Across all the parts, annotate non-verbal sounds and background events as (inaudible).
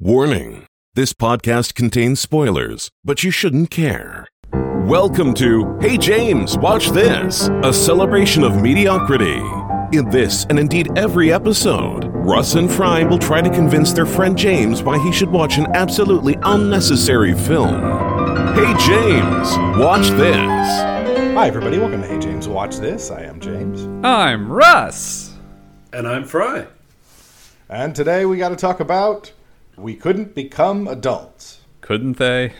Warning this podcast contains spoilers, but you shouldn't care. Welcome to Hey James, Watch This, a celebration of mediocrity. In this, and indeed every episode, Russ and Fry will try to convince their friend James why he should watch an absolutely unnecessary film. Hey James, watch this. Hi, everybody. Welcome to Hey James Watch This. I am James. I'm Russ. And I'm Fry. And today we got to talk about We Couldn't Become Adults. Couldn't they?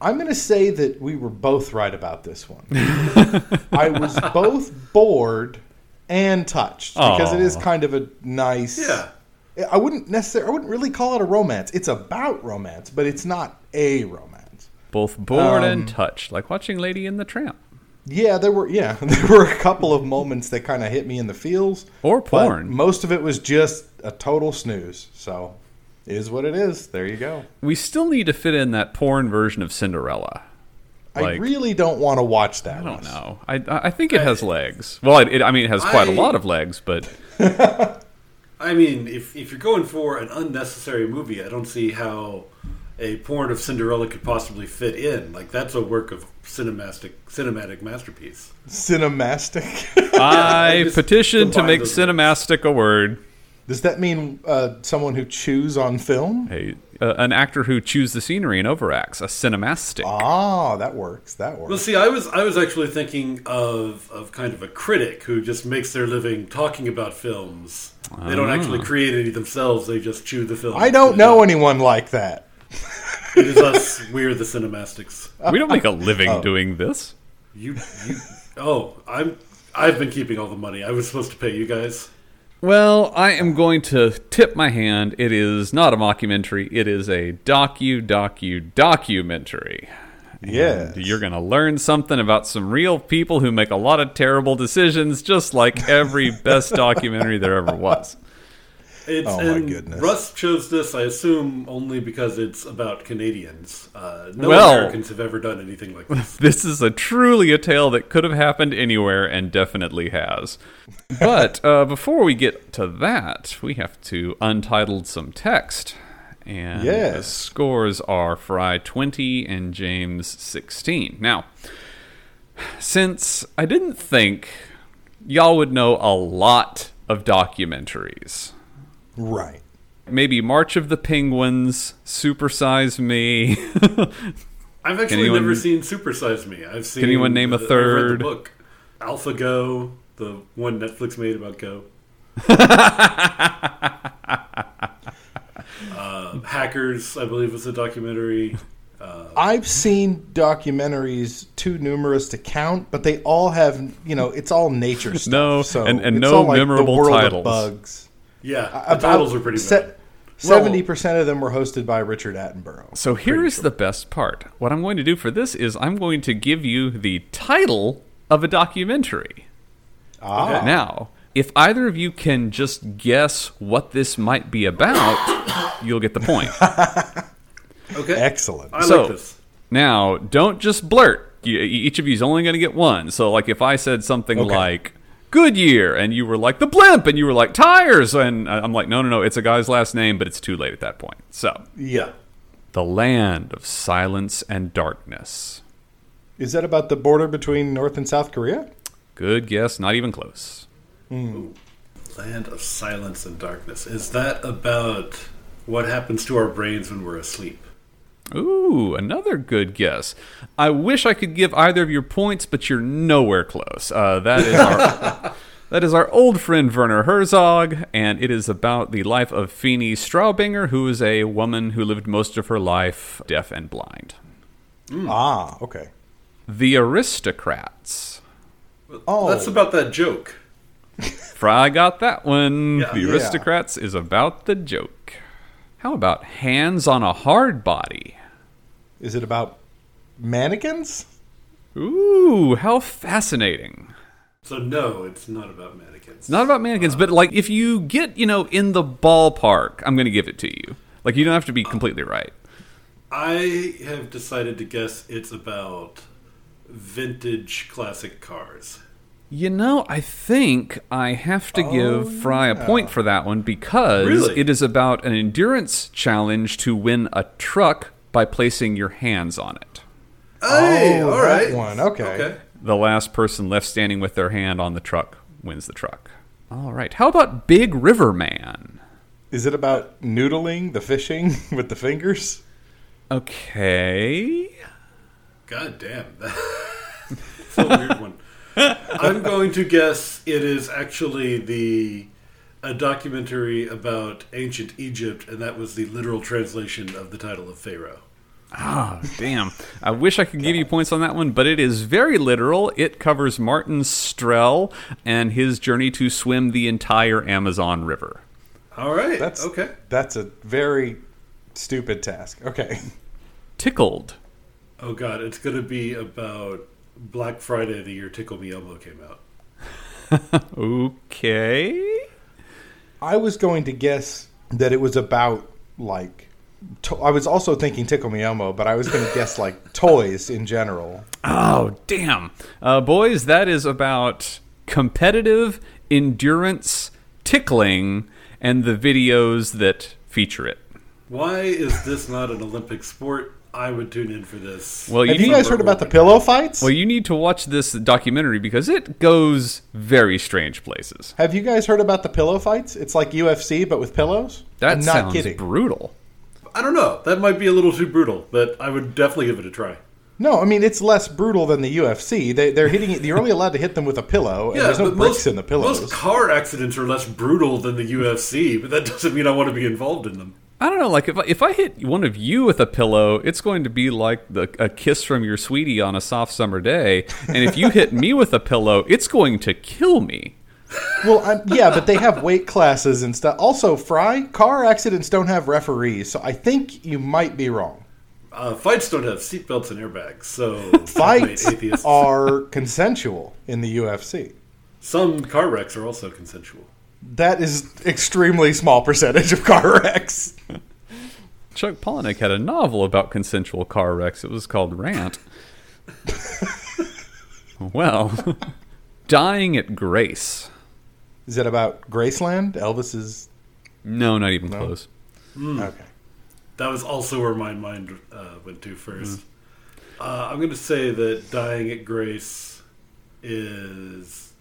I'm going to say that we were both right about this one. (laughs) I was both bored and touched because it is kind of a nice. Yeah. I wouldn't necessarily, I wouldn't really call it a romance. It's about romance, but it's not a romance. Both bored Um, and touched, like watching Lady in the Tramp. Yeah, there were yeah, (laughs) there were a couple of moments that kind of hit me in the feels. Or but porn. most of it was just a total snooze. So, is what it is. There you go. We still need to fit in that porn version of Cinderella. I really don't want to watch that. I don't Russ. know. I I think it has legs. Well, it, it, I mean, it has quite a I- lot of legs, but (laughs) I mean, if, if you're going for an unnecessary movie, I don't see how a porn of Cinderella could possibly fit in. Like that's a work of cinematic cinematic masterpiece. Cinematic. I (laughs) just petition to make cinematic a word. Does that mean uh, someone who chews on film? Hey, uh, an actor who chews the scenery and overacts, a cinemastic. Ah, that works. That works. Well, see, I was I was actually thinking of of kind of a critic who just makes their living talking about films. They don't actually create any themselves; they just chew the film. I don't know anyone like that. (laughs) It is us. We're the cinemastics. we don't make a living (laughs) Oh. doing this. You, you. Oh, I'm. I've been keeping all the money. I was supposed to pay you guys. Well, I am going to tip my hand. It is not a mockumentary. It is a docu docu documentary. Yeah. You're going to learn something about some real people who make a lot of terrible decisions, just like every best documentary there ever was. It's, Oh, my goodness. Russ chose this, I assume, only because it's about Canadians. Uh, no Well- Americans have ever done anything like this. (laughs) This is a truly a tale that could have happened anywhere and definitely has. But uh, before we get to that, we have to untitled some text. And the Yes. scores are Fry 20 and James 16. Now, since I didn't think y'all would know a lot of documentaries, Right. maybe March of the Penguins, Supersize Me. (laughs) I've actually anyone- never seen Supersize Me. I've seen. Can anyone name a I've read third? the book, AlphaGo, the one Netflix made about Go. (laughs) uh, Hackers, I believe, was a documentary. I've seen documentaries too numerous to count, but they all have, you know, it's all nature (laughs) stuff. No, so and- and it's no all like memorable the world titles. Of bugs. Yeah, the titles are pretty bad. Seventy percent of them were hosted by Richard Attenborough. So here is the best part. What I'm going to do for this is I'm going to give you the title of a documentary. Ah, Now, if either of you can just guess what this might be about, (coughs) you'll get the point. (laughs) Okay, excellent. I So- like this. Now, don't just blurt. You, each of you is only going to get one. So, like, if I said something Okay. like Goodyear, and you were like the blimp, and you were like tires, and I'm like, no, no, no, it's a guy's last name, but it's too late at that point. So, Yeah. the land of silence and darkness. Is that about the border between North and South Korea? Good guess, not even close. Hmm. Land of Silence and Darkness. Is that about what happens to our brains when we're asleep? Ooh, another good guess. I wish I could give either of your points, but you're nowhere close. Uh, that is our (laughs) that is our old friend Werner Herzog, and it is about the life of Fini Straubinger, who is a woman who lived most of her life deaf and blind. Ah, okay. The Aristocrats. Oh, That's about that joke. Fry got that one. Yeah. the Yeah. Aristocrats is about the joke. How about Hands on a Hardbody? Is it about mannequins? Ooh, how fascinating. So no, it's not about mannequins. Not about mannequins, but like if you get, you know, in the ballpark, I'm going to give it to you. Like you don't have to be completely right. I have decided to guess it's about vintage classic cars. You know, I think I have to give oh, Fry a point for that one because Really? it is about an endurance challenge to win a truck by placing your hands on it. Hey, Oh, all that right. one. Okay. Okay. The last person left standing with their hand on the truck wins the truck. All right. How about Big River Man? Is it about noodling the fishing (laughs) with the fingers? Okay. God damn. (laughs) That's a weird one. I'm going to guess it is actually the a documentary about ancient Egypt, and that was the literal translation of the title of Pharaoh. Ah, damn. I wish I could give you points on that one, but it is very literal. It covers Martin Strel and his journey to swim the entire Amazon River. All right. That's okay. That's a very stupid task. Okay. Tickled. Oh god, it's going to be about Black Friday, the year Tickle Me Elmo came out. (laughs) Okay. I was going to guess that it was about like. To- I was also thinking Tickle Me Elmo, but I was going (laughs) to guess like toys in general. Oh, damn. Uh, boys, that is about competitive endurance tickling and the videos that feature it. Why is this not an Olympic sport? I would tune in for this. Well, you Have you guys heard about the pillow fights? well, you need to watch this documentary because it goes very strange places. Have you guys heard about the pillow fights? It's like UFC but with pillows. That I'm not sounds kidding. brutal. I don't know. That might be a little too brutal, but I would definitely give it a try. No, I mean it's less brutal than the UFC. They, they're hitting. You're only allowed to hit them with a pillow, and there's no but bricks in the pillows. Most car accidents are less brutal than the UFC, but that (laughs) doesn't mean I want to be involved in them. I don't know, like if I, if I hit one of you with a pillow, it's going to be like the, a kiss from your sweetie on a soft summer day. And if you hit me with a pillow, it's going to kill me. Well, I'm, yeah, but they have weight classes and stuff. Also, Fry, car accidents don't have referees, so I think you might be wrong. Uh, fights don't have seatbelts and airbags, so (laughs) Fights are consensual in the UFC. Some car wrecks are also consensual. That is extremely small percentage of car wrecks. Chuck Palahniuk had a novel about consensual car wrecks. It was called Rant. well, (laughs) dying at grace. Is it about Graceland? Elvis's. No, not even close. Okay. That was also where my mind uh, went to first. Uh, I'm going to say that Dying at Grace is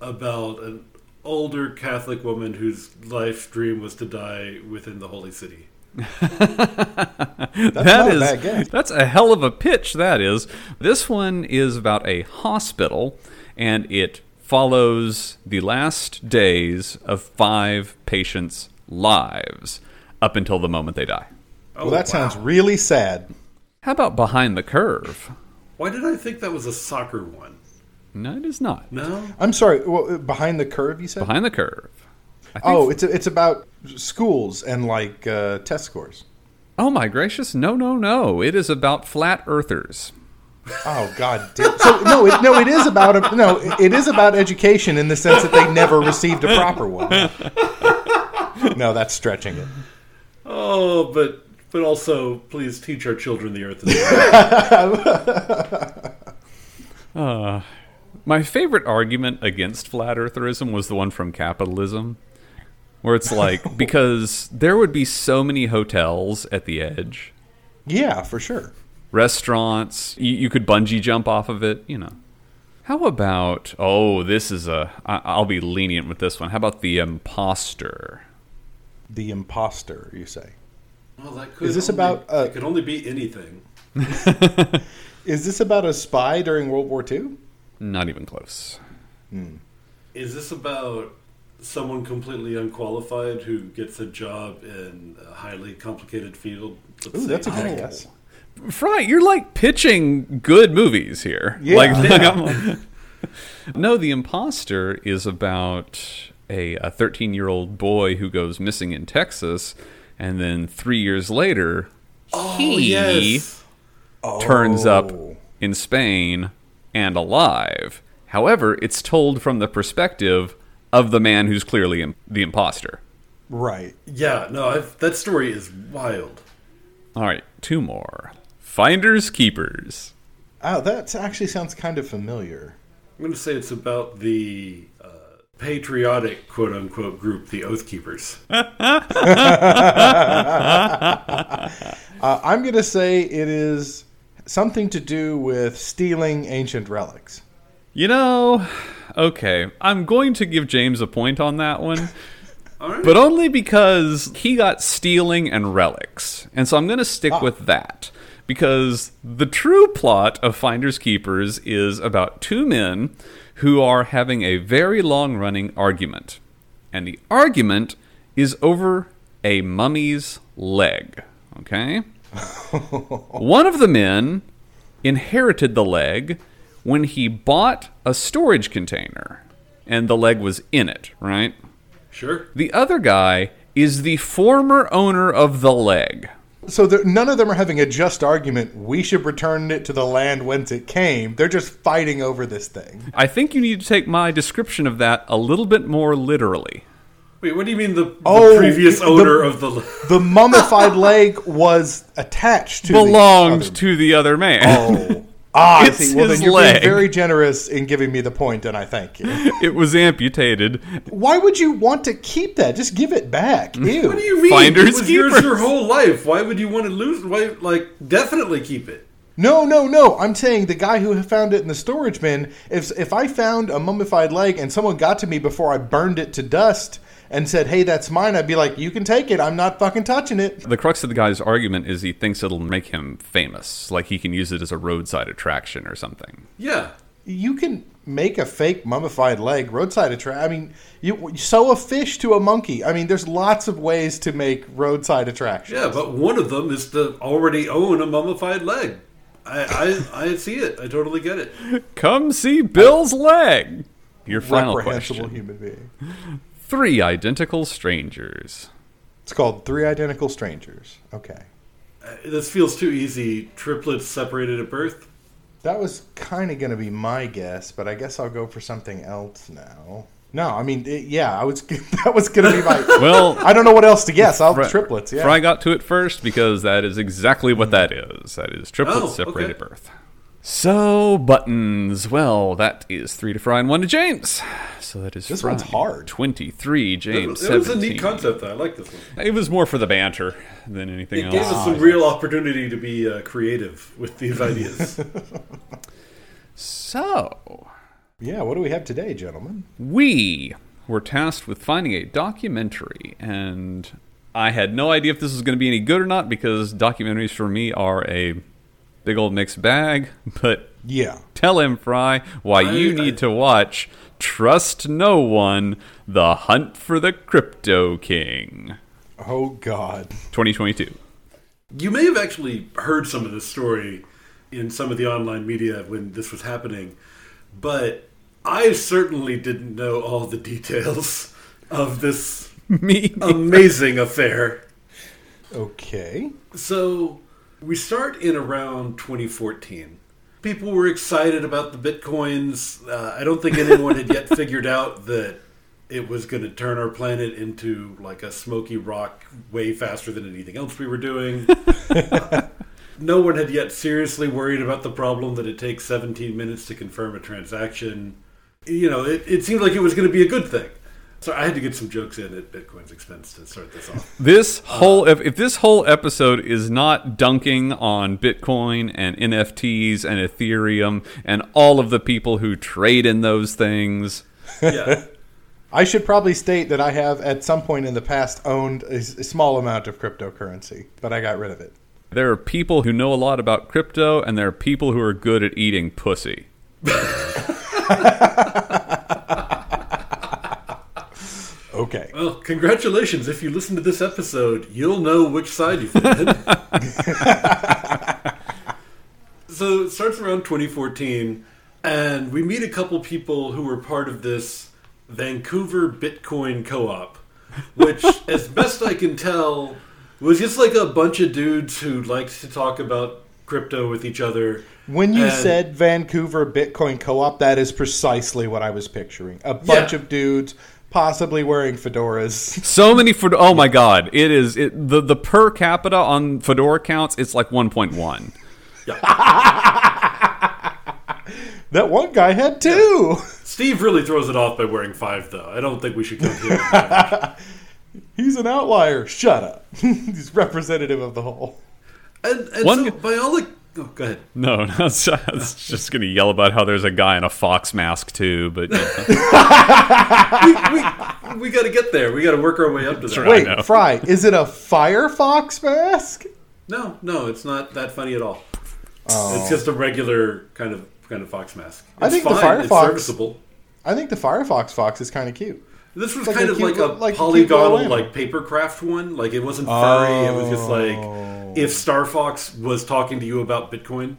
about an older Catholic woman whose life dream was to die within the holy city. (laughs) That's That not a bad guess. that's a hell of a pitch. That is. This one is about a hospital, and it follows the last days of five patients' lives up until the moment they die. Oh, Well, that wow. sounds really sad. How about behind the curve? Why did I think that was a soccer one? No, it is not. No? I'm sorry. Well, uh, behind the curve, you said? Behind the curve. I think- oh, it's it's about schools and like uh, test scores. oh my gracious! No, no, no! It is about flat earthers. Oh God! Damn. So no, it, no, it is about a, no, it is about education in the sense that they never received a proper one. No, that's stretching it. Oh, but but also, please teach our children the earth is round. (laughs) My favorite argument against flat eartherism was the one from capitalism, where it's like (laughs) because there would be so many hotels at the edge, Yeah, for sure. restaurants, you, you could bungee jump off of it, you know. How about oh, this is a I, I'll be lenient with this one. How about the imposter? The imposter, you say? Well, that could Is this only- about, uh, it could only be anything. (laughs) Is this about a spy during World War II? Not even close. Hmm. Is this about someone completely unqualified who gets a job in a highly complicated field? Ooh, that's a good tech. guess. Fry, you're like pitching good movies here. Yeah. Like, (laughs) like I'm- (laughs) no, The Imposter is about a 13 year old boy who goes missing in Texas, and then three years later, oh, he Oh, yes. turns up Oh. in Spain and alive. However, it's told from the perspective of the man who's clearly im- the imposter. Right. Yeah, no, I've, that story is wild. All right, two more. Finders Keepers. Oh, that actually sounds kind of familiar. I'm going to say it's about the uh, patriotic quote unquote group, the Oath Keepers. (laughs) Uh, I'm going to say it is something to do with stealing ancient relics. You know, okay, I'm going to give James a point on that one. (laughs) All right. But only because he got stealing and relics. And so I'm going to stick ah. with that. Because the true plot of Finders Keepers is about two men who are having a very long running argument. And the argument is over a mummy's leg. Okay? (laughs) One of the men inherited the leg when he bought a storage container. And the leg was in it, right? Sure. The other guy is the former owner of the leg. So there, none of them are having a just argument. We should return it to the land whence it came. They're just fighting over this thing. I think you need to take my description of that a little bit more literally. Wait, what do you mean the, the Oh, previous the- owner of the. The (laughs) mummified leg was attached to Belonged the other- to the other man. Oh. (laughs) Ah, I see. Well, his then you're leg. being very generous in giving me the point, and I thank you. (laughs) It was amputated. Why would you want to keep that? Just give it back. Ew. What do you mean? Finders it was yours keepers. your whole life. Why would you want to lose? Why, like, definitely keep it. No, no, no. I'm saying the guy who found it in the storage bin. If if I found a mummified leg and someone got to me before I burned it to dust and said, "Hey, that's mine," I'd be like, "You can take it. I'm not fucking touching it." The crux of the guy's argument is he thinks it'll make him famous. Like he can use it as a roadside attraction or something. Yeah. You can make a fake mummified leg roadside attraction. I mean, you sew a fish to a monkey. I mean, there's lots of ways to make roadside attractions. Yeah, but one of them is to already own a mummified leg. I, I, I see it. I totally get it. Come see Bill's leg. Your final reprehensible question. human being. Three identical strangers. It's called Three Identical Strangers. Okay. Uh, This feels too easy. Triplets separated at birth. That was kind of going to be my guess, but I guess I'll go for something else now. No, I mean, it, yeah, I was. (laughs) That was going to be my. (laughs) Well, I don't know what else to guess. I'll Fry- triplets. Yeah. Fry got to it first because that is exactly what that is. That is triplets Oh, separated okay. birth. So buttons. Well, that is three to Fry and one to James. So that is This Fry, one's hard. Twenty-three. It James. was, it was a neat concept. I like this one. It was more for the banter than anything It else. It gave us some real opportunity to be uh, creative with these ideas. (laughs) So yeah. What do we have today, gentlemen? we were tasked with finding a documentary, and I had no idea if this was going to be any good or not because documentaries for me are a big old mixed bag. (laughs) But Yeah. Tell him, Fry, why I- you I- need to watch Trust No One The Hunt for the Crypto King. Oh God. 2022. You may have actually heard some of this story in some of the online media when this was happening, but I certainly didn't know all the details (laughs) of this (laughs) Me. amazing affair. Okay. So we start in around 2014. People were excited about the bitcoins. Uh, I don't think anyone had yet (laughs) figured out that it was going to turn our planet into like a smoky rock way faster than anything else we were doing. (laughs) no one had yet seriously worried about the problem that it takes 17 minutes to confirm a transaction. You know, it, it seemed like it was going to be a good thing. So I had to get some jokes in at Bitcoin's expense to start this off. (laughs) This whole if, if this whole episode is not dunking on Bitcoin and NFTs and Ethereum and all of the people who trade in those things, Yeah. (laughs) I should probably state that I have, at some point in the past, owned a small amount of cryptocurrency, but I got rid of it. there are people who know a lot about crypto and there are people who are good at eating pussy. (laughs) Okay. Well, congratulations. If you listen to this episode, you'll know which side you fit in. (laughs) (laughs) so it starts around 2014, and we meet a couple people who were part of this Vancouver Bitcoin co op, which, (laughs) as best I can tell, was just like a bunch of dudes who liked to talk about crypto with each other. When you And- said Vancouver Bitcoin Co-op, that is precisely what I was picturing. A bunch Yeah. of dudes, possibly wearing fedoras. So many for oh my god, it is it, the the per capita on Fedora counts it's like 1.1. (laughs) That one guy had two. Steve really throws it off by wearing five, though. I don't think we should come here. (laughs) He's an outlier. Shut up. (laughs) He's representative of the whole. and and One so, by all, ac- oh, go ahead. No, (laughs) no, I was I was just going to yell about how there's a guy in a fox mask too, but you know. (laughs) we, we got to get there. We got to work our way up to that. right. Wait, Fry, is it a Firefox mask? No, no, it's not that funny at all. Oh. It's just a regular kind of kind of fox mask. It's I think the fine. It's Firefox- serviceable. I think the Firefox fox is kind of cute. This was like kind of cute like a little- like a polygonal, like paper craft one. Like it wasn't furry. It was just Oh. like if Star Fox was talking to you about Bitcoin.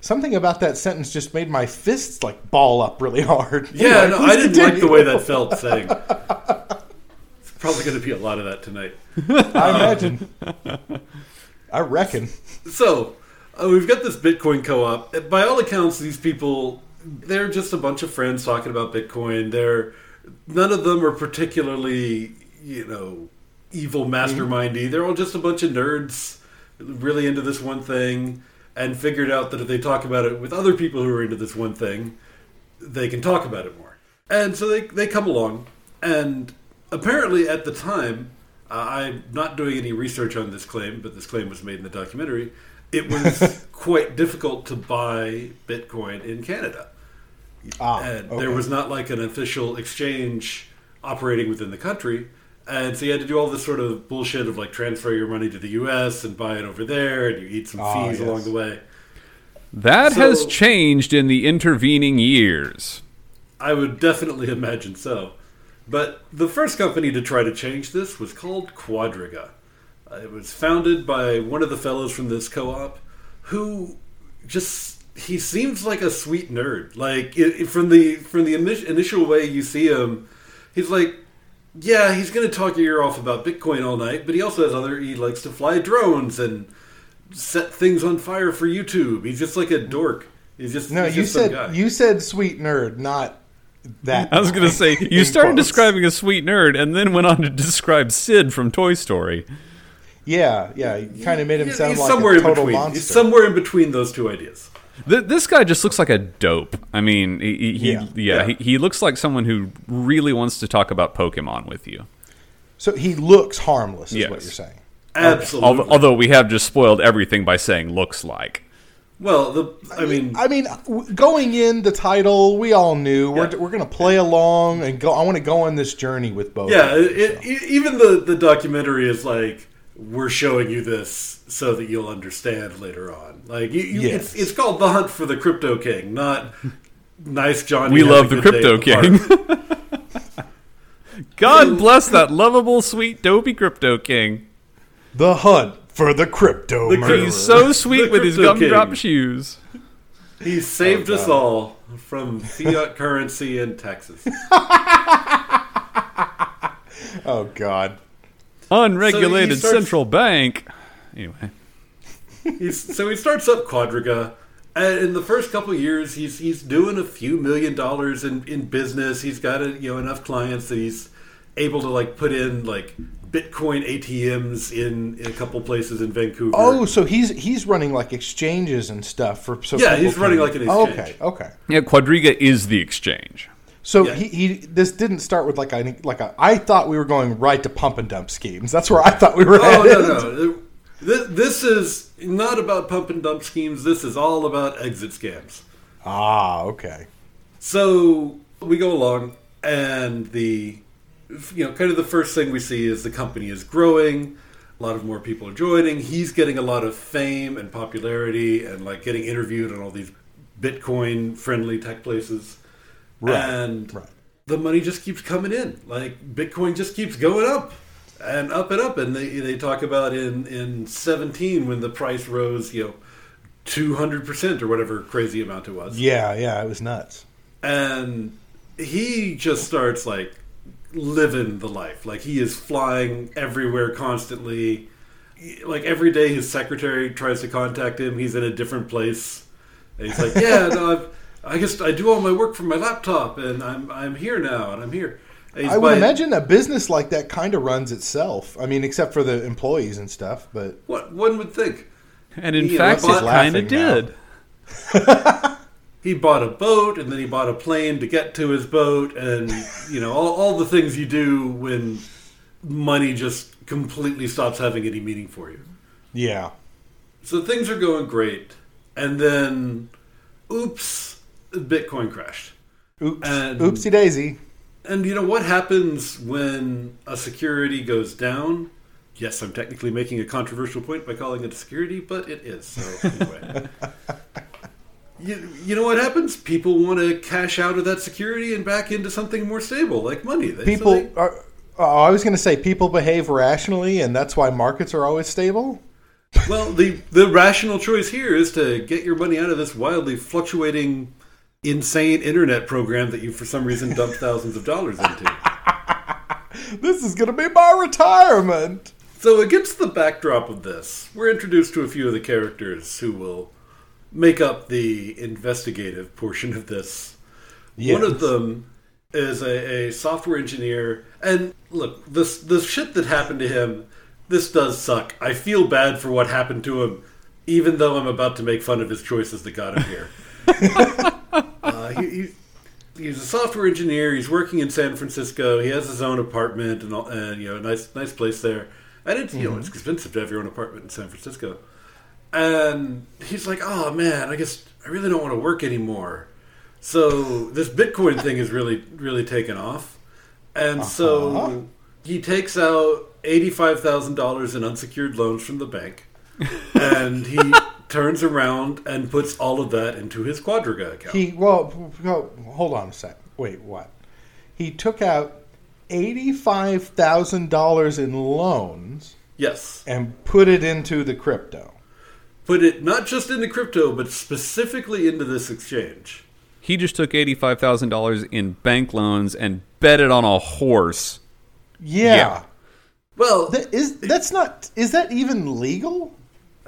Something about that sentence just made my fists like ball up really hard. (laughs) Yeah, Anyway, no, I didn't like the way that (laughs) felt saying. It's probably going to be a lot of that tonight. I imagine. I reckon. So uh, we've got this Bitcoin co-op. By all accounts, these people they're just a bunch of friends talking about Bitcoin. They're none of them are particularly you know evil mastermindy. They're all just a bunch of nerds really into this one thing and figured out that if they talk about it with other people who are into this one thing, they can talk about it more. And so they they come along and apparently at the time uh, I'm not doing any research on this claim, but this claim was made in the documentary. It was (laughs) quite difficult to buy Bitcoin in Canada. Ah, and okay. there was not like an official exchange operating within the country. And so you had to do all this sort of bullshit of like transfer your money to the US and buy it over there, and you eat some Ah, fees yes. along the way. that So- has changed in the intervening years. I would definitely (laughs) imagine so. But the first company to try to change this was called Quadriga. It was founded by one of the fellows from this co-op who just he seems like a sweet nerd. Like it, it- from the from the initial way you see him, he's like yeah, he's going to talk your ear off about Bitcoin all night, but he also has other he likes to fly drones and set things on fire for YouTube. He's just like a dork. He's just No, he's you just some said guy. you said sweet nerd, not that. I was going to say you In started quotes. describing a sweet nerd and then went on to describe Sid from Toy Story. Yeah, yeah. You kind of made him sound he's like somewhere a in total between. monster. He's somewhere in between those two ideas. Th- this guy just looks like a dope. I mean, he, he, he- Yeah. yeah, Yeah. He, he looks like someone who really wants to talk about Pokemon with you. so he looks harmless, is Yes. what you're saying. Absolutely. Although, although we have just spoiled everything by saying looks like. well, the I mean, I mean, going in the title, we all knew we're, we're going to play along and go. I want to go on this journey with both. yeah, of you, it, so. it, even the the documentary is like we're showing you this so that you'll understand later on. Like you, you Yes. it's it's called the hunt for the crypto king, not nice Johnny. We love the Crypto at the park. King. (laughs) God bless that lovable, sweet, dopey Crypto King. the hunt for the crypto The murderer. He's so sweet The with his gumdrop King. shoes. He saved Oh, us all from fiat currency in Texas. (laughs) oh God. Unregulated starts- central bank. Anyway, (laughs) He's, so he starts up Quadriga, and in the first couple of years, he's he's doing a few million dollars in, in business. He's got a, you know enough clients that he's able to like put in like Bitcoin ATMs in, in a couple places in Vancouver. Oh, so he's he's running like exchanges and stuff for. So Yeah, people he's running like an Oh, exchange. Okay, okay. yeah, Quadriga is the exchange. So Yeah. he, he this didn't start with like a like a. I thought we were going right to pump and dump schemes. That's where I thought we were. Oh headed. no no. This, this is not about pump and dump schemes. This is all about exit scams. Ah, okay. So we go along, and the you know kind of the first thing we see is the company is growing. A lot of more people are joining. He's getting a lot of fame and popularity, and like getting interviewed on all these Bitcoin friendly tech places. Right, and right. the money just keeps coming in. Like Bitcoin just keeps going up and up and up. And they they talk about in in seventeen when the price rose, you know, two hundred percent or whatever crazy amount it was Yeah, yeah, it was nuts. and he just starts like living the life like he is flying everywhere constantly like every day his secretary tries to contact him he's in a different place and he's like yeah no, I've, i guess i do all my work from my laptop and i'm i'm here now and i'm here he's I would by- imagine a business like that kind of runs itself. I mean, except for the employees and stuff. But what one would think And in Yeah, fact, but- it kind of did. (laughs) he bought a boat and then he bought a plane to get to his boat and you know all, all the things you do when money just completely stops having any meaning for you Yeah. so things are going great and then oops bitcoin crashed Oops. And- Oopsie daisy. and you know what happens when a security goes down yes i'm technically making a controversial point by calling it a security but it is so anyway (laughs) You, you know what happens? People want to cash out of that security and back into something more stable, like money. They, so People they- are. Oh, I was going to say people behave rationally, and that's why markets are always stable. well, the the rational choice here is to get your money out of this wildly fluctuating, insane internet program that you, for some reason, dumped (laughs) thousands of dollars into. (laughs) This is going to be my retirement. So, against the backdrop of this, we're introduced to a few of the characters who will make up the investigative portion of this. One of them is a, a software engineer, and look, this the shit that happened to him. This does suck. I feel bad for what happened to him, even though I'm about to make fun of his choices that got him here. (laughs) uh, he, he, he's a software engineer. He's working in San Francisco. He has his own apartment and, all, and you know, a nice nice place there. And it's you know it's expensive to have your own apartment in San Francisco. And he's like, "Oh man, I guess I really don't want to work anymore." So this Bitcoin thing is really really taken off, and Uh-huh. so he takes out eighty five thousand dollars in unsecured loans from the bank, (laughs) and he turns around and puts all of that into his Quadriga account. He well, well, hold on a sec. Wait, what? He took out eighty-five thousand dollars in loans yes, and put it into the crypto. put it not just into crypto, but specifically into this exchange. He just took eighty-five thousand dollars in bank loans and bet it on a horse. Yeah. Yeah. Well, That is that's not is that even legal?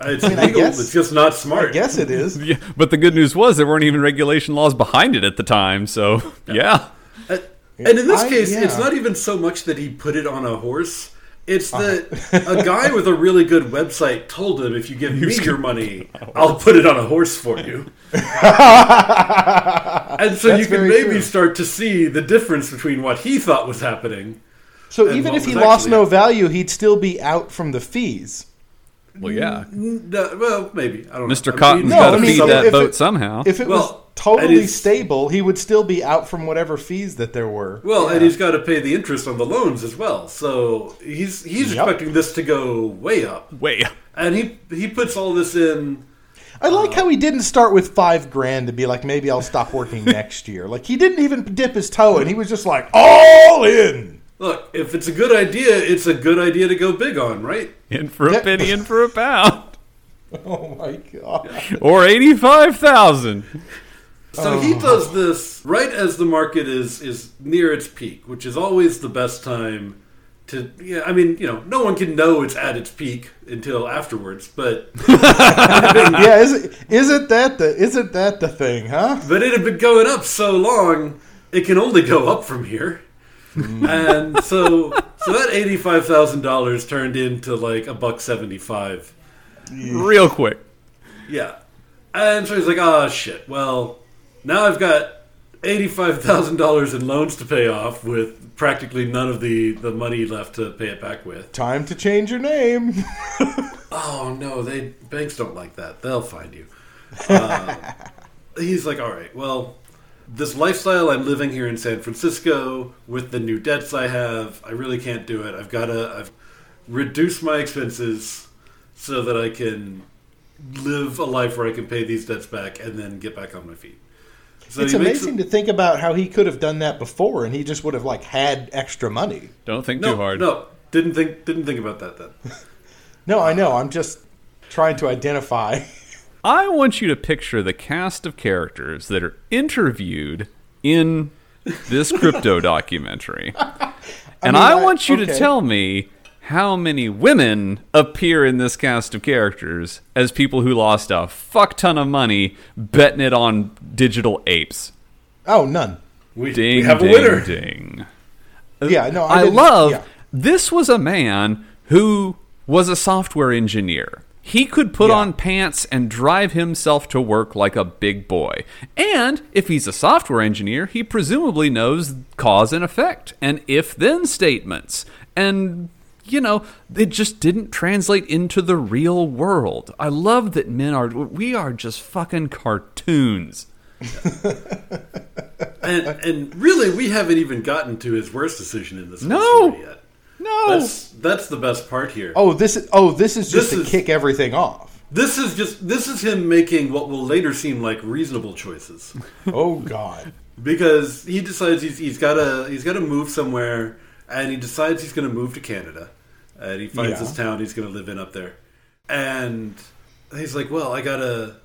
It's mean, I legal. guess- it's just not smart. I guess it is. (laughs) Yeah, but the good news was there weren't even regulation laws behind it at the time. So yeah, Uh, And in this I- case, yeah. it's not even so much that he put it on a horse. It's that a guy with a really good website told him, "If you give me your money, I'll put it on a horse for you." (laughs) and so you can maybe true. start to see the difference between what he thought was happening. So even if he lost actually- no value, he'd still be out from the fees. Well, yeah. Mm, mm, no, well, maybe I don't know. Mr. I Cotten's mean, No, got to I mean, feed if that it- boat somehow. If it was Well, and totally it's- stable, he would still be out from whatever fees that there were. Well, Yeah. and he's got to pay the interest on the loans as well. So he's he's Yep. expecting this to go way up. way up. And he he puts all this in. I like uh, how he didn't start with five grand to be like, maybe I'll stop working (laughs) next year. Like he didn't even dip his toe and He was just like, all in. Look, if it's a good idea, it's a good idea to go big on, right? in for a Yeah. penny, in for a pound, (laughs) Oh my god. (laughs) or eighty-five thousand. So he oh. does this right as the market is is near its peak, which is always the best time to. Yeah, I mean, you know, no one can know it's at its peak until afterwards, but (laughs) yeah, is it isn't that the isn't that the thing, huh? but it had been going up so long, it can only go up from here. And so so that eighty five thousand dollars turned into like a buck seventy five. Real quick. Yeah. And so he's like, oh, shit. Well, now I've got $85,000 in loans to pay off with practically none of the, the money left to pay it back with. Time to change your name. (laughs) Oh, no, they banks don't like that. They'll find you. Uh, (laughs) he's like, all right, well, this lifestyle I'm living here in San Francisco with the new debts I have, I really can't do it. I've got to I've reduce my expenses so that I can live a life where I can pay these debts back and then get back on my feet. So it's he makes amazing to think about how he could have done that before, and he just would have like had extra money. Don't think no, too hard. No, didn't think didn't think about that then. (laughs) No, I know. I'm just trying to identify. I want you to picture the cast of characters that are interviewed in this (laughs) crypto documentary. And I, I- want you to tell me how many women appear in this cast of characters as people who lost a fuck ton of money betting it on digital apes. Oh, none. We, Ding, we have ding, a winner. ding. Yeah, no. I, I love yeah. this was a man who was a software engineer He could put Yeah. on pants and drive himself to work like a big boy. And if he's a software engineer, he presumably knows cause and effect and if then statements. And, you know, it just didn't translate into the real world. I love that men are, we are just fucking cartoons. (laughs) And and really, we haven't even gotten to his worst decision in this whole No. story yet. No. That's that's the best part here. Oh, this is oh, this is just This to is- kick everything off. This is just this is him making what will later seem like reasonable choices. (laughs) Oh God. because he decides he's, he's got to he's got to move somewhere, and he decides he's going to move to Canada, and he finds Yeah. this town he's going to live in up there, and he's like, well, I gotta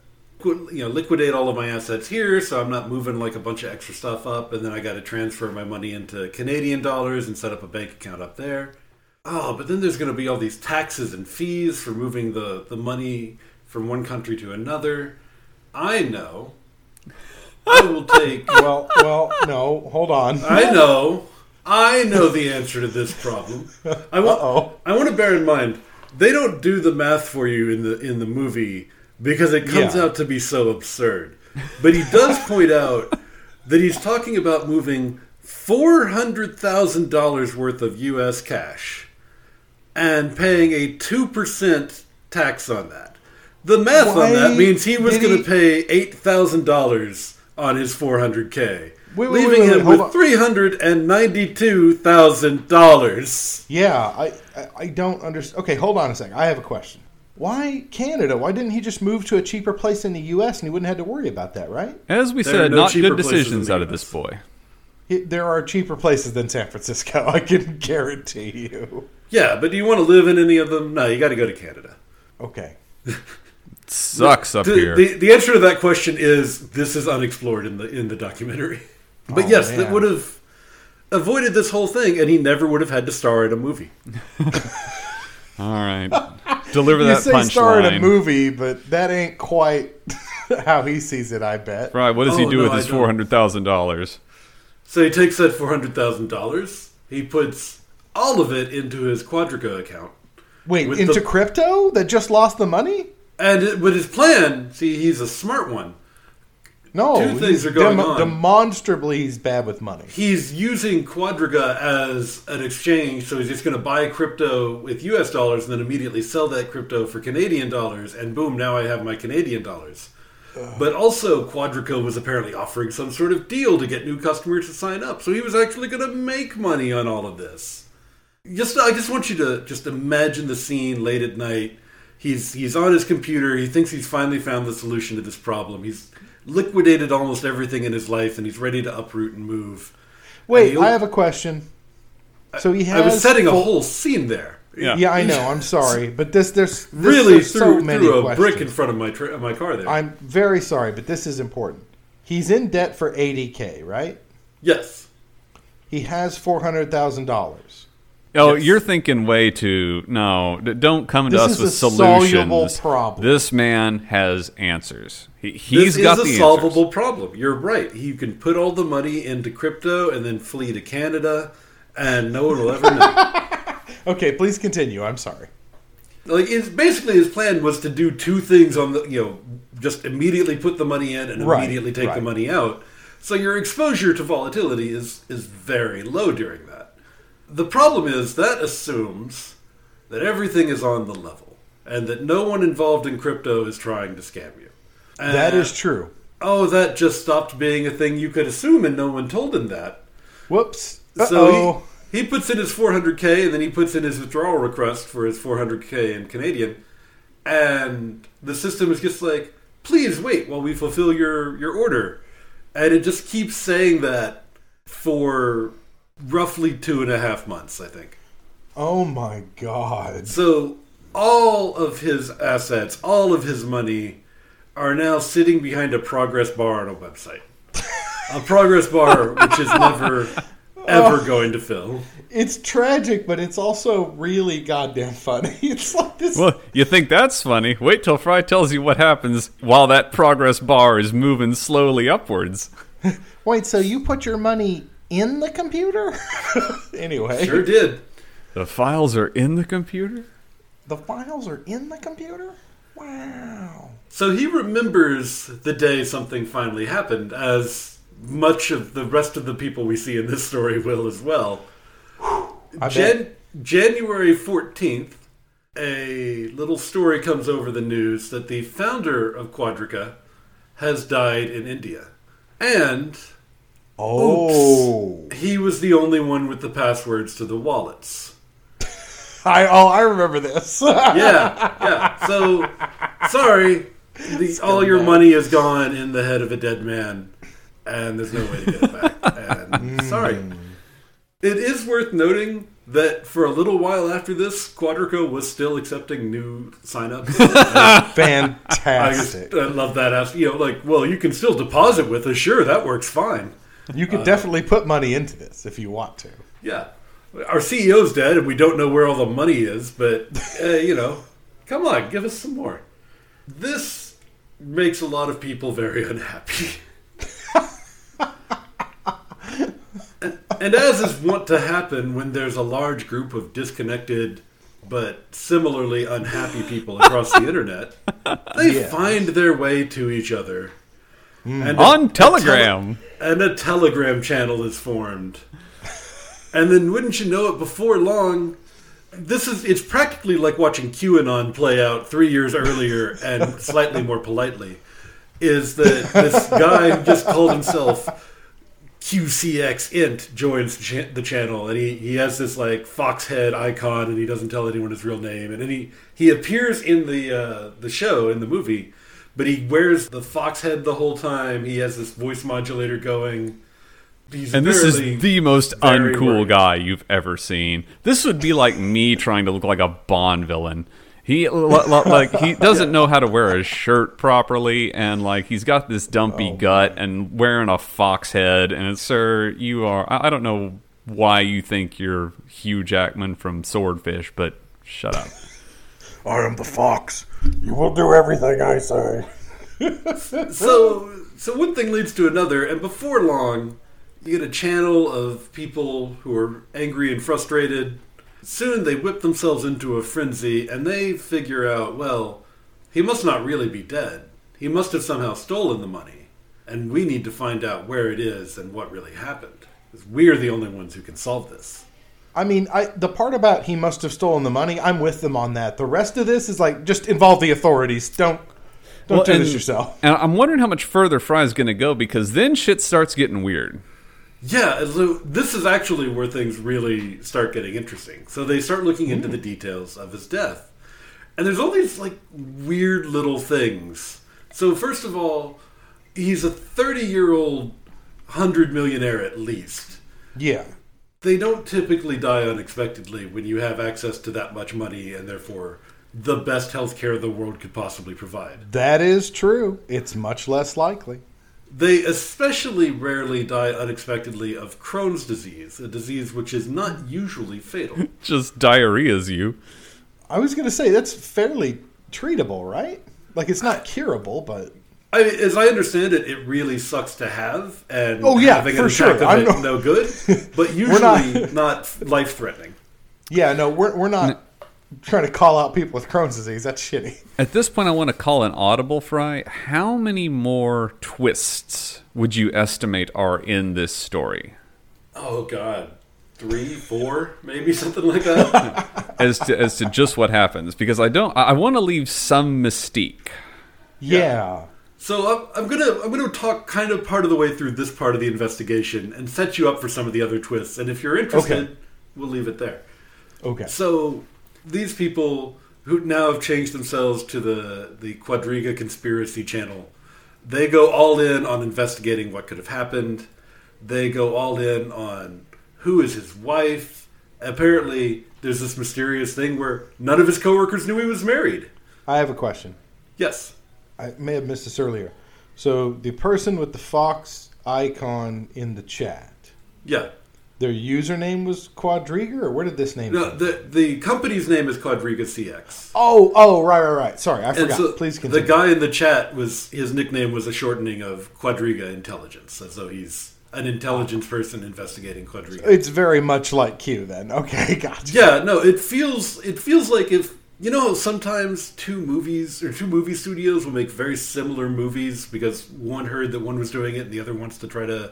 you know liquidate all of my assets here, so I'm not moving like a bunch of extra stuff up, and then I got to transfer my money into Canadian dollars and set up a bank account up there. Oh, but then there's going to be all these taxes and fees for moving the, the money from one country to another. I know. I will take (laughs) Well, well, no. Hold on. I know. I know the answer to this problem. I want. Uh-oh. I want to bear in mind they don't do the math for you in the in the movie because it comes Yeah. out to be so absurd. But he does (laughs) point out that he's talking about moving four hundred thousand dollars worth of U.S. cash and paying a two percent tax on that. The math Why on that means he was going to pay eight thousand dollars on his four hundred k, Wait, wait, leaving wait, him with three hundred and ninety-two thousand dollars. Yeah, I I, I don't understand. Okay, hold on a second. I have a question. Why Canada? Why didn't he just move to a cheaper place in the U.S. and he wouldn't have to worry about that, right? As we There said, no not good decisions out of this boy. He, there are cheaper places than San Francisco. (laughs) I can guarantee you. Yeah, but do you want to live in any of them? No, you got to go to Canada. Okay. (laughs) Sucks up The, here. the, the answer to that question is this is unexplored in the in the documentary. (laughs) But Oh, yes, man. that would have avoided this whole thing, and he never would have had to star in a movie. All right. Deliver You that say star in a movie, but that ain't quite (laughs) how he sees it. I bet. Right. What does he Oh, do no, with his four hundred thousand dollars? So he takes that four hundred thousand dollars, he puts all of it into his Quadriga account, Wait, into the- crypto that just lost the money? and it, with his plan, see, he's a smart one. No, Two things are going demo- on. Demonstrably, he's bad with money. He's using Quadriga as an exchange, so he's just going to buy crypto with U.S. dollars and then immediately sell that crypto for Canadian dollars, and boom, now I have my Canadian dollars. But also, Quadriga was apparently offering some sort of deal to get new customers to sign up, so he was actually going to make money on all of this. Just, I just want you to just imagine the scene late at night. He's he's on his computer. He thinks he's finally found the solution to this problem. He's liquidated almost everything in his life, and he's ready to uproot and move. Wait, And I have a question. So he has. I was setting a whole scene there. Yeah. Yeah, I know. I'm sorry, (laughs) but this there's this, Really there's threw, so many threw a questions. brick in front of my tra- my car there. I'm very sorry, but this is important. He's in debt for 80k, right? yes. He has four hundred thousand dollars. Oh, Yes. you're thinking way too. No, don't come to This us is with a soluble solutions. problem. This man has answers. He, he's this got is the a answers. solvable problem. You're right. You can put all the money into crypto and then flee to Canada, and no one will ever know. (laughs) Okay, please continue. I'm sorry. like, it's basically his plan was to do two things on the you know just immediately put the money in and Right, immediately take the money out. So your exposure to volatility is is very low during that. The problem is that assumes that everything is on the level and that no one involved in crypto is trying to scam you. That And- is true. Oh, that just stopped being a thing you could assume, and no one told him that. Whoops. So Uh-oh. he, he puts in his 400k, and then he puts in his withdrawal request for his 400k in Canadian, and the system is just like, "Please wait while we fulfill your your order," and it just keeps saying that for roughly two and a half months, I think. oh my god. So all of his assets, all of his money, are now sitting behind a progress bar on a website. a progress bar which is never (laughs) ever going to fill. It's tragic, but it's also really goddamn funny. (laughs) It's like this. Well, you think that's funny? Wait till Fry tells you what happens while that progress bar is moving slowly upwards. (laughs) Wait, so you put your money in the computer? (laughs) anyway. Sure did. The files are in the computer. the files are in the computer. Wow. So he remembers the day something finally happened, as much of the rest of the people we see in this story will as well. I Jan- bet. January 14th, a little story comes over the news that the founder of Quadriga has died in India. And Oh, he was the only one with the passwords to the wallets. I oh I remember this. (laughs) Yeah, yeah. So, sorry, the, all your money is gone in the head of a dead man, and there's no way to get it back. And (laughs) hmm. sorry. It is worth noting that for a little while after this, Quadriga was still accepting new signups. (laughs) I just Fantastic. I love that. As you know, like, well, you can still deposit with us. Sure, that works fine. You could definitely put money into this if you want to. Yeah, our CEO's dead, and we don't know where all the money is. But (laughs) uh, you know, come on, give us some more. This makes a lot of people very unhappy. and, (laughs) and as is wont to happen when there's a large group of disconnected but similarly unhappy people across the (laughs) internet, they Yeah. find their way to each other. And On a Telegram. tele- and a Telegram channel is formed. And then, wouldn't you know it, before long, this is it's practically like watching QAnon play out three years earlier and slightly more politely. Is that this guy just called himself QCX Int joins the the channel, and he, he has this like fox head icon, and he doesn't tell anyone his real name, and then he he appears in the uh, the show in the movie, but he wears the fox head the whole time. He has this voice modulator going. He's And this is the most uncool worried. guy you've ever seen. This would be like me trying to look like a Bond villain. He l- l- like he (laughs) doesn't know how to wear a shirt properly, and like he's got this dumpy Oh, gut and wearing a fox head. And sir, you are. I, I don't know why you think you're Hugh Jackman from Swordfish, but shut up. (laughs) I am the fox. You will do everything I say. (laughs) so so one thing leads to another, and before long, you get a channel of people who are angry and frustrated. Soon they whip themselves into a frenzy, and they figure out, well, he must not really be dead. He must have somehow stolen the money, and we need to find out where it is and what really happened. we're the only ones who can solve this. I mean, I the part about he must have stolen the money, I'm with them on that. The rest of this is like just involve the authorities. Don't don't Well, do and- this yourself. And I'm wondering how much further Fry's going to go because then shit starts getting weird. Yeah, and this is actually where things really start getting interesting. So they start looking into the hmm. details of his death. And there's all these like weird little things. So first of all, he's a 30-year-old 100 millionaire at least. Yeah. They don't typically die unexpectedly when you have access to that much money and therefore the best healthcare the world could possibly provide. That is true. It's much less likely. They especially rarely die unexpectedly of Crohn's disease, a disease which is not usually fatal. (laughs) Just diarrhea's you. I was going to say that's fairly treatable, right? Like it's not curable, but I mean, as I understand it, it really sucks to have, and Oh, yeah, having for an sure. attack of I'm it, no- no good, (laughs) but usually not- not, life threatening. yeah, no, we're we're not trying to call out people with Crohn's disease. That's shitty. At this point, I want to call an audible fry. How many more twists would you estimate are in this story? Oh God, three, four, maybe something like that. (laughs) As to, as to just what happens, because I don't, I I want to leave some mystique. Yeah. So I'm, I'm gonna I'm gonna talk kind of part of the way through this part of the investigation and set you up for some of the other twists. And if you're interested, Okay. we'll leave it there. Okay. So these people who now have changed themselves to the the Quadriga conspiracy channel, they go all in on investigating what could have happened. They go all in on who is his wife. Apparently, there's this mysterious thing where none of his coworkers knew he was married. I have a question. Yes. I may have missed this earlier. So the person with the fox icon in the chat, Yeah. their username was Quadriga, or where did this name? No, the the company's name is Quadriga CX. Oh, oh, right, right, right. Sorry, I forgot. so Please the guy in the chat was his nickname was a shortening of Quadriga Intelligence, as though he's an intelligence person investigating Quadriga. it's very much like Q. Then, (laughs) okay, gotcha. Yeah, no, it feels it feels like if you know, sometimes two movies or two movie studios will make very similar movies because one heard that one was doing it and the other wants to try to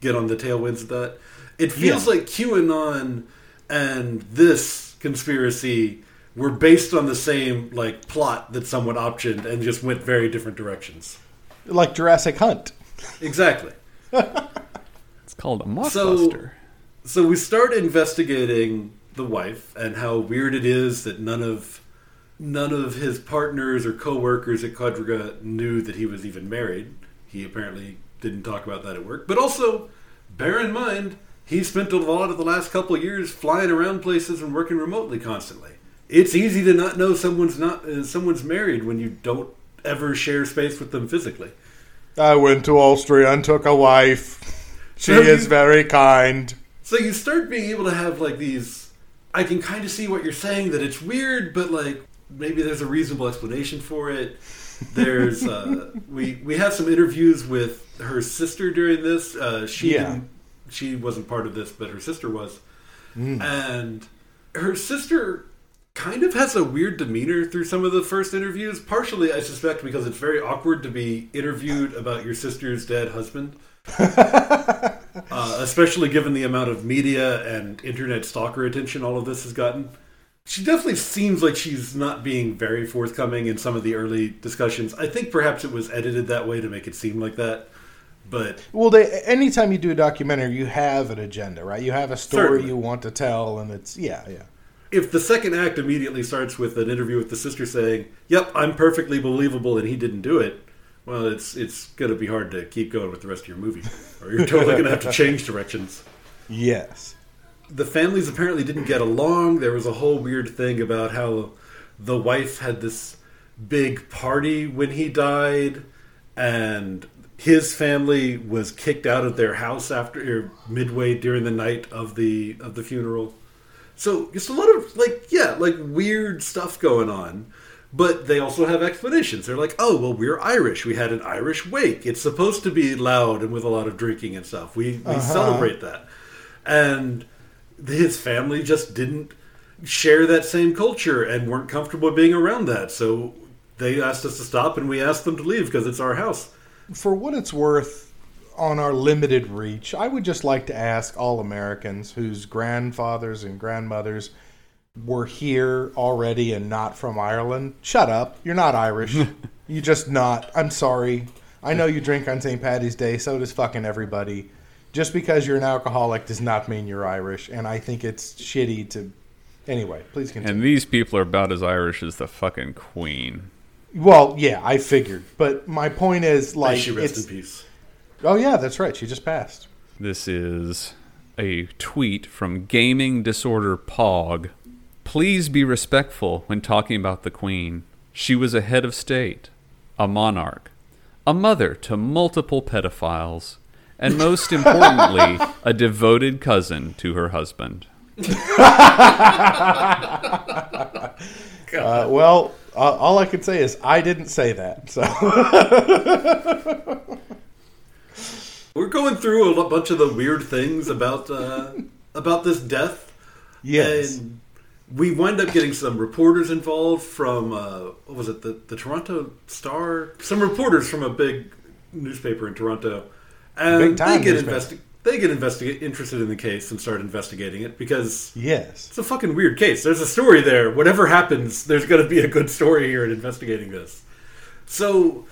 get on the tailwinds of that. It feels Yeah. like QAnon and this conspiracy were based on the same like plot that someone optioned and just went very different directions. Like Jurassic Hunt. Exactly. (laughs) It's called a mockbuster. So we start investigating the wife and how weird it is that none of none of his partners or co-workers at Quadriga knew that he was even married. He apparently didn't talk about that at work. But also, bear in mind, he spent a lot of the last couple of years flying around places and working remotely constantly. It's easy to not know someone's not uh, someone's married when you don't ever share space with them physically. I went to Austria and took a wife. She So is you- very kind. So you start being able to have like these. I can kind of see what you're saying that it's weird, but like maybe there's a reasonable explanation for it. There's uh, we we have some interviews with her sister during this. Uh, she Yeah. she wasn't part of this, but her sister was, and her sister kind of has a weird demeanor through some of the first interviews. Partially, I suspect, because it's very awkward to be interviewed about your sister's dead husband (laughs) uh, especially given the amount of media and internet stalker attention all of this has gotten. She definitely seems like she's not being very forthcoming in some of the early discussions. I think perhaps it was edited that way to make it seem like that. But Well, they, anytime you do a documentary, you have an agenda, right? You have a story Certainly. you want to tell, and it's yeah, yeah. if the second act immediately starts with an interview with the sister saying, "Yep, I'm perfectly believable and he didn't do it," well, it's it's going to be hard to keep going with the rest of your movie, or you're totally going to have to (laughs) change directions. Yes. The families apparently didn't get along. There was a whole weird thing about how the wife had this big party when he died, and his family was kicked out of their house after or midway during the night of the of the funeral. So just a lot of like yeah, like weird stuff going on. But they also have explanations. They're like, "Oh, well, we're Irish. We had an Irish wake. It's supposed to be loud and with a lot of drinking and stuff. We we uh-huh. celebrate that." And his family just didn't share that same culture and weren't comfortable being around that. So they asked us to stop, and we asked them to leave because it's our house. For what it's worth, on our limited reach, I would just like to ask all Americans whose grandfathers and grandmothers were here already and not from Ireland. Shut up. You're not Irish. (laughs) you just not. I'm sorry. I know you drink on St. Patty's Day, so does fucking everybody. Just because you're an alcoholic does not mean you're Irish, and I think it's shitty to. Anyway, please continue. And these people are about as Irish as the fucking Queen. well, yeah, I figured, but my point is, May like, she rest it's. in peace. Oh yeah, that's right. She just passed. This is a tweet from Gaming Disorder Pog. Please be respectful when talking about the Queen. She was a head of state, a monarch, a mother to multiple pedophiles, and most importantly, a devoted cousin to her husband. Uh, well, uh, all I can say is I didn't say that. So (laughs) We're going through a bunch of the weird things about uh, about this death. yes, And we wind up getting some reporters involved from uh, what was it the the Toronto Star? Some reporters from a big newspaper in Toronto, and Big time they get newspaper. investi- they get investigate interested in the case and start investigating it because yes, it's a fucking weird case. There's a story there. Whatever happens, there's going to be a good story here in investigating this. So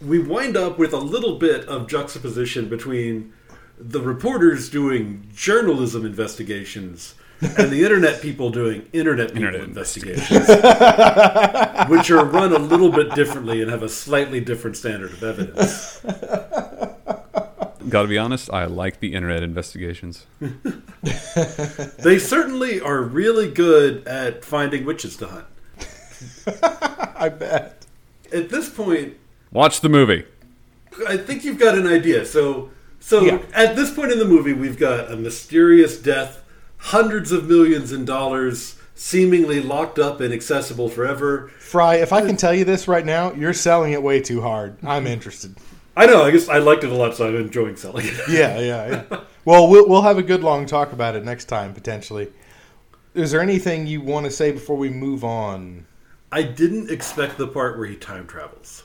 we wind up with a little bit of juxtaposition between the reporters doing journalism investigations and the internet people doing internet people Internet investigations, (laughs) which are run a little bit differently and have a slightly different standard of evidence. (laughs) Gotta be honest, I like the internet investigations. (laughs) They certainly are really good at finding witches to hunt. (laughs) I bet. At this point, Watch the movie. I think you've got an idea. So, so Yeah. at this point in the movie, we've got a mysterious death, hundreds of millions in dollars, seemingly locked up and accessible forever. Fry, if I can tell you this right now, you're selling it way too hard. I'm interested. I know. I guess I liked it a lot, so I'm enjoying selling it. Yeah, yeah, yeah. Well, we'll we'll have a good long talk about it next time potentially. Is there anything you want to say before we move on? I didn't expect the part where he time travels.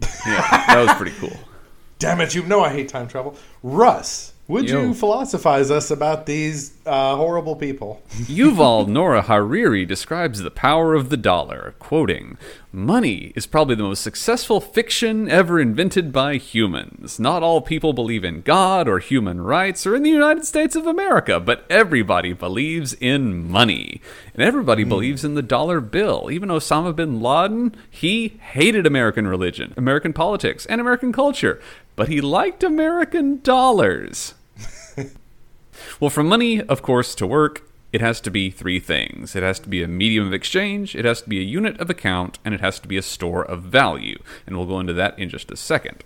Yeah, that was pretty cool. (laughs) Damn it, you know I hate time travel. Russ, would Yo. you philosophize us about these uh, horrible people? (laughs) Yuval Noah Harari describes the power of the dollar, quoting, Money is probably the most successful fiction ever invented by humans. Not all people believe in God or human rights or in the United States of America, but everybody believes in money. And everybody believes in the dollar bill. Even Osama bin Laden, he hated American religion, American politics, and American culture, but he liked American dollars. (laughs) Well, for money, of course, to work, it has to be three things. It has to be a medium of exchange, it has to be a unit of account, and it has to be a store of value. And we'll go into that in just a second.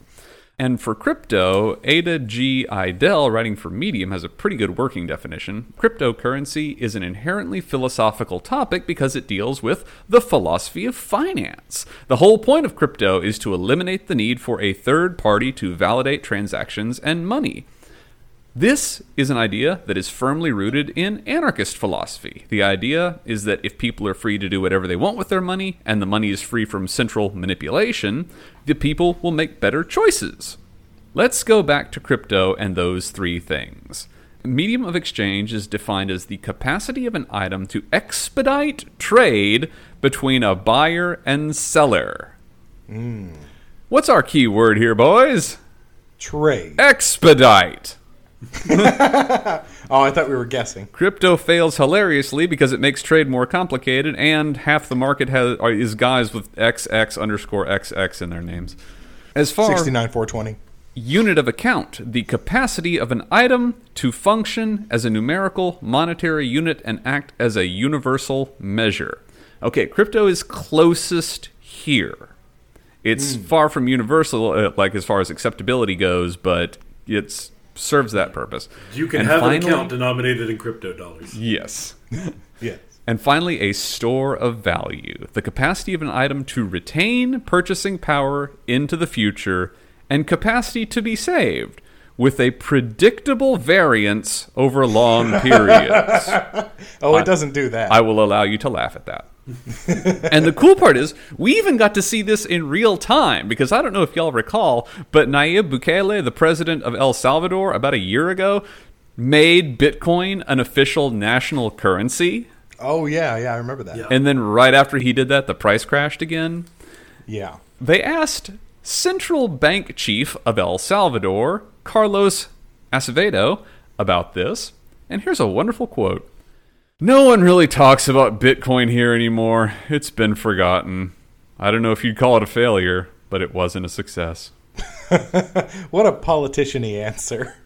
And for crypto, Ada G. Idell, writing for Medium, has a pretty good working definition. Cryptocurrency is an inherently philosophical topic because it deals with the philosophy of finance. The whole point of crypto is to eliminate the need for a third party to validate transactions and money. This is an idea that is firmly rooted in anarchist philosophy. The idea is that if people are free to do whatever they want with their money, and the money is free from central manipulation, the people will make better choices. Let's go back to crypto and those three things. Medium of exchange is defined as the capacity of an item to expedite trade between a buyer and seller. Hmm. What's our key word here, boys? Trade. Expedite. (laughs) Oh, I thought we were guessing. Crypto fails hilariously because it makes trade more complicated, and half the market has is guys with XX underscore XX in their names. As far 69 420. unit of account, the capacity of an item to function as a numerical monetary unit and act as a universal measure. Okay, crypto is closest here. It's far from universal, uh, like as far as acceptability goes, but it serves that purpose. You can And have finally- an account denominated in crypto dollars. Yes. (laughs) Yes. And finally, a store of value, the capacity of an item to retain purchasing power into the future and capacity to be saved with a predictable variance over long periods. (laughs) Oh, it doesn't do that. I will allow you to laugh at that. (laughs) and the cool part is, we even got to see this in real time because I don't know if y'all recall, but Nayib Bukele, the president of El Salvador, about a year ago, made Bitcoin an official national currency. oh, yeah, yeah, I remember that. Yeah. And then right after he did that, the price crashed again. Yeah. They asked central bank chief of El Salvador, Carlos Acevedo, about this. And here's a wonderful quote No one really talks about Bitcoin here anymore. It's been forgotten. I don't know if you'd call it a failure, but it wasn't a success. (laughs) What a politician answer.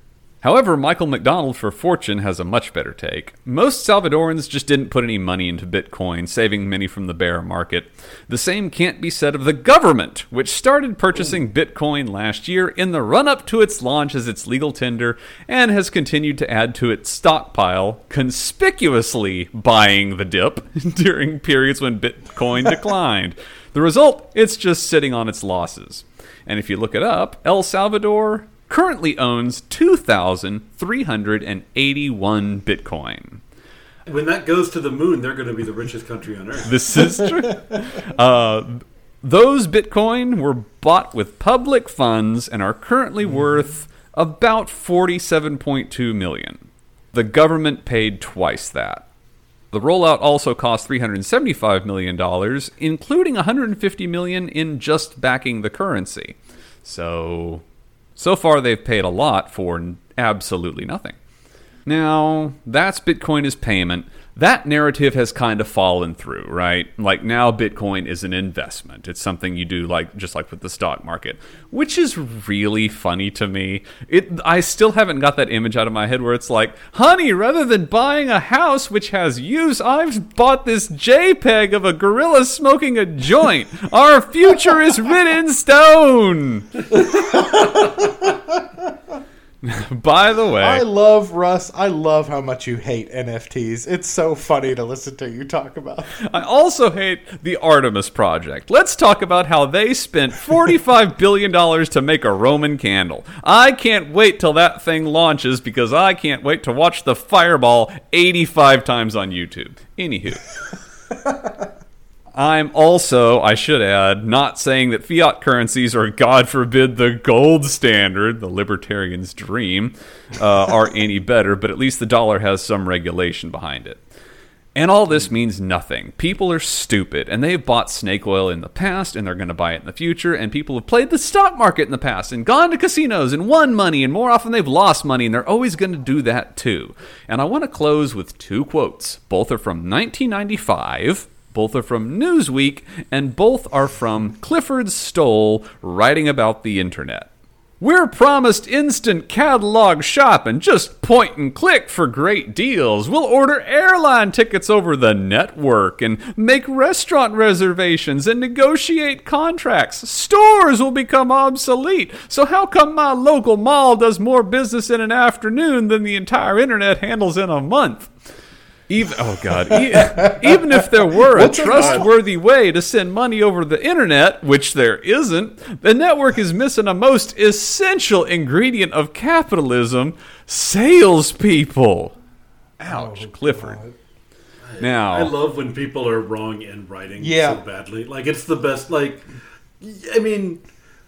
However, Michael McDonald for Fortune has a much better take. Most Salvadorans just didn't put any money into Bitcoin, saving many from the bear market. The same can't be said of the government, which started purchasing Bitcoin last year in the run up to its launch as its legal tender and has continued to add to its stockpile, conspicuously buying the dip (laughs) during periods when Bitcoin declined. The result, it's just sitting on its losses. And if you look it up, El Salvador currently owns 2,381 Bitcoin. When that goes to the moon, they're going to be the richest country on earth. This is true. Uh, those Bitcoin were bought with public funds and are currently worth about 47.2 million. The government paid twice that. The rollout also cost $375 million, including 150 million in just backing the currency. So, so far they've paid a lot for absolutely nothing. Now, that's Bitcoin as payment. That narrative has kind of fallen through, right? Like now Bitcoin is an investment. It's something you do like just like with the stock market, which is really funny to me. It I still haven't got that image out of my head where it's like, "Honey, rather than buying a house which has use, I've bought this JPEG of a gorilla smoking a joint. Our future is written in stone." (laughs) (laughs) By the way, I love Russ. I love how much you hate NFTs. It's so funny to listen to you talk about. I also hate the Artemis Project. Let's talk about how they spent $45 (laughs) billion to make a Roman candle. I can't wait till that thing launches because I can't wait to watch the fireball 85 times on YouTube. Anywho. (laughs) I'm also, I should add, not saying that fiat currencies or, God forbid, the gold standard, the libertarian's dream, uh, are (laughs) any better, but at least the dollar has some regulation behind it. And all this means nothing. People are stupid, and they've bought snake oil in the past, and they're going to buy it in the future. And people have played the stock market in the past, and gone to casinos, and won money, and more often they've lost money, and they're always going to do that too. And I want to close with two quotes. Both are from 1995. Both are from Newsweek, and both are from Clifford Stoll writing about the internet. We're promised instant catalog shopping, just point and click for great deals. We'll order airline tickets over the network and make restaurant reservations and negotiate contracts. Stores will become obsolete. So, how come my local mall does more business in an afternoon than the entire internet handles in a month? Even oh god, (laughs) even if there were a trustworthy way to send money over the internet, which there isn't, the network is missing a most essential ingredient of capitalism: salespeople. Ouch, Clifford. Now, I love when people are wrong in writing Yeah. so badly. Like it's the best. Like, I mean,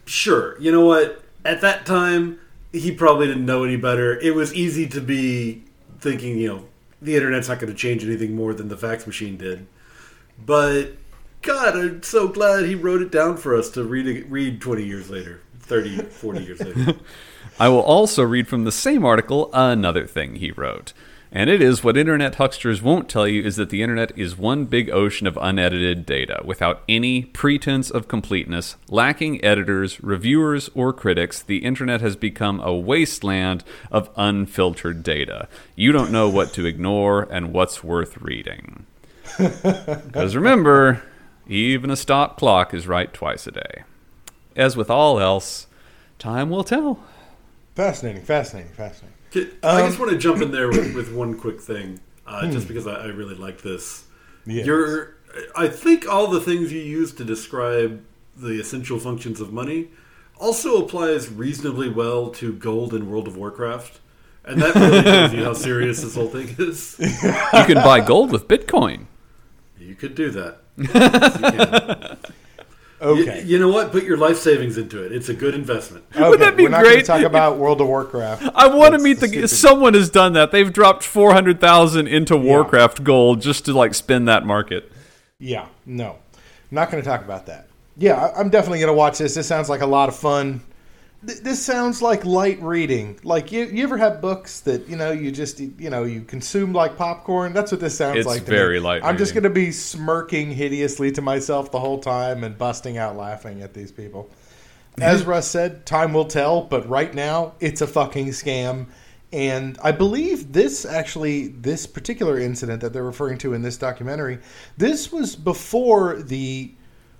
sure. You know what? At that time, he probably didn't know any better. It was easy to be thinking, you know, the internet's not going to change anything more than the fax machine did. But God, I'm so glad he wrote it down for us to read. Read 20 years later, 30, 40 years later. (laughs) I will also read from the same article another thing he wrote. And it is what internet hucksters won't tell you is that the internet is one big ocean of unedited data, without any pretense of completeness, lacking editors, reviewers, or critics. The internet has become a wasteland of unfiltered data. You don't know what to ignore and what's worth reading. (laughs) Because remember, even a stop clock is right twice a day. As with all else, time will tell. Fascinating, fascinating, fascinating. Can- I just want to jump in there with, (clears throat) with one quick thing, uh, just because I, I really like this. Yes. You're, I think all the things you use to describe the essential functions of money also applies reasonably well to gold in World of Warcraft, and that really shows you how (laughs) serious this whole thing is. You can buy gold with Bitcoin. You could do that. (laughs) Yes, you can. Okay. You, you know what? Put your life savings into it. It's a good investment. (laughs) okay. that be great. We're not going to great? talk (laughs) about World of Warcraft. I want to meet the. stupid. Someone has done that. They've dropped four hundred thousand into Warcraft gold just to like spin that market. Yeah, no, not going to talk about that. Yeah, I'm definitely going to watch this. This sounds like a lot of fun. Th- This sounds like light reading. Like you, you ever have books that you know you just you know you consume like popcorn? That's what this sounds It's like. to very me. light I'm just going to be smirking hideously to myself the whole time and busting out laughing at these people. As Russ said, time will tell. But right now, it's a fucking scam. And I believe this actually, this particular incident that they're referring to in this documentary, this was before the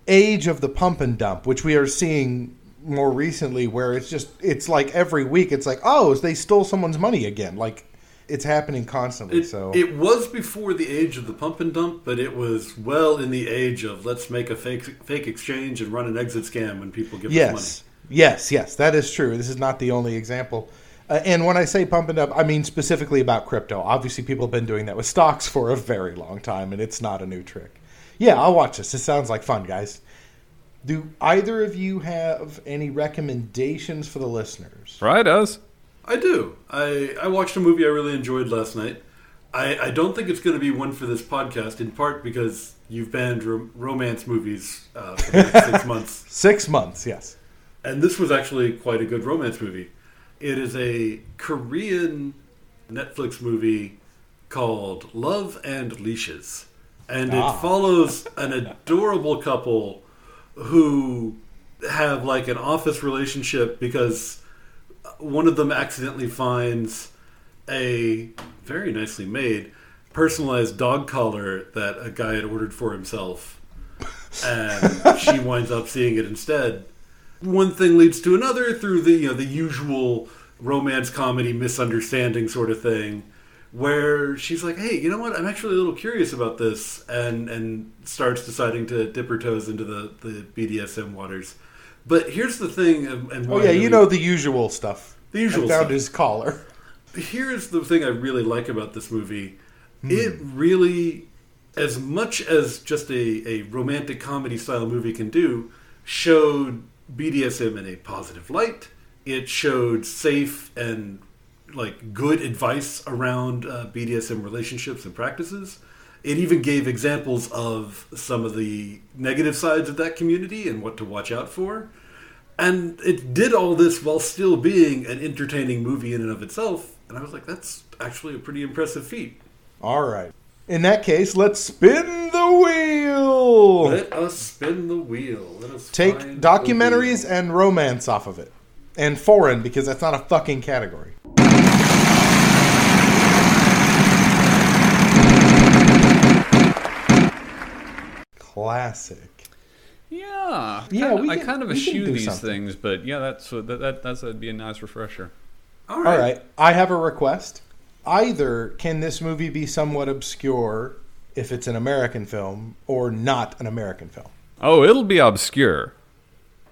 age of the pump and dump, which we are seeing more recently, where it's just, it's like every week, it's like, oh, they stole someone's money again. Like, it's happening constantly. It, so, it was before the age of the pump and dump, but it was well in the age of let's make a fake fake exchange and run an exit scam when people give us yes, yes, yes, that is true. This is not the only example. Uh, and when I say pump and dump, I mean specifically about crypto. Obviously, people have been doing that with stocks for a very long time, and it's not a new trick. Yeah, I'll watch this. This sounds like fun, guys. Do either of you have any recommendations for the listeners? Right, does. I do. I I watched a movie I really enjoyed last night. I, I don't think it's going to be one for this podcast, in part because you've banned rom- romance movies uh, for six (laughs) months. Six months, yes. And this was actually quite a good romance movie. It is a Korean Netflix movie called Love and Leashes. And Ah. it follows an adorable couple who have like an office relationship because one of them accidentally finds a very nicely made personalized dog collar that a guy had ordered for himself and (laughs) she winds up seeing it instead. One thing leads to another through the you know the usual romance comedy misunderstanding sort of thing where she's like hey you know what i'm actually a little curious about this and and starts deciding to dip her toes into the the bdsm waters but here's the thing and and Oh yeah, you know the usual stuff. The usual I found stuff. his collar. here's the thing I really like about this movie. Hmm. It really as much as just a, a romantic comedy style movie can do, showed BDSM in a positive light. It showed safe and like good advice around uh, BDSM relationships and practices. It even gave examples of some of the negative sides of that community and what to watch out for. And it did all this while still being an entertaining movie in and of itself. And I was like, that's actually a pretty impressive feat. All right. In that case, let's spin the wheel. Let us spin the wheel. Let us Take documentaries and romance off of it. And foreign, because that's not a fucking category. Classic. Yeah, Yeah, kinda- we I kind of eschew these something. things, but yeah, that's what that, that that's that'd be a nice refresher. All right. All right. I have a request. Either can this movie be somewhat obscure if it's an American film or not an American film? Oh, it'll be obscure,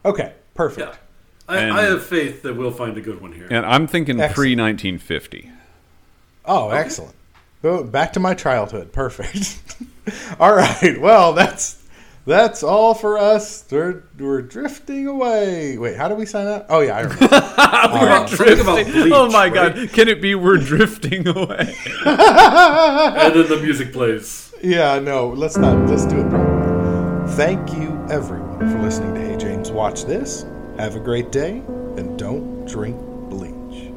Okay, perfect. Yeah. I, And- I have faith that we'll find a good one here. and I'm thinking pre 1950. Oh, excellent. Oh, back to my childhood. Perfect. (laughs) all right. Well, that's that's all for us. We're, we're drifting away. Wait, how do we sign up? Oh yeah, I remember. (laughs) Uh, think about Bleach, oh my right? god, can it be we're drifting away? (laughs) and then the music plays. yeah, no, let's not. Let's do it properly. Thank you, everyone, for listening to Hey James Watch This. Have a great day, and don't drink bleach.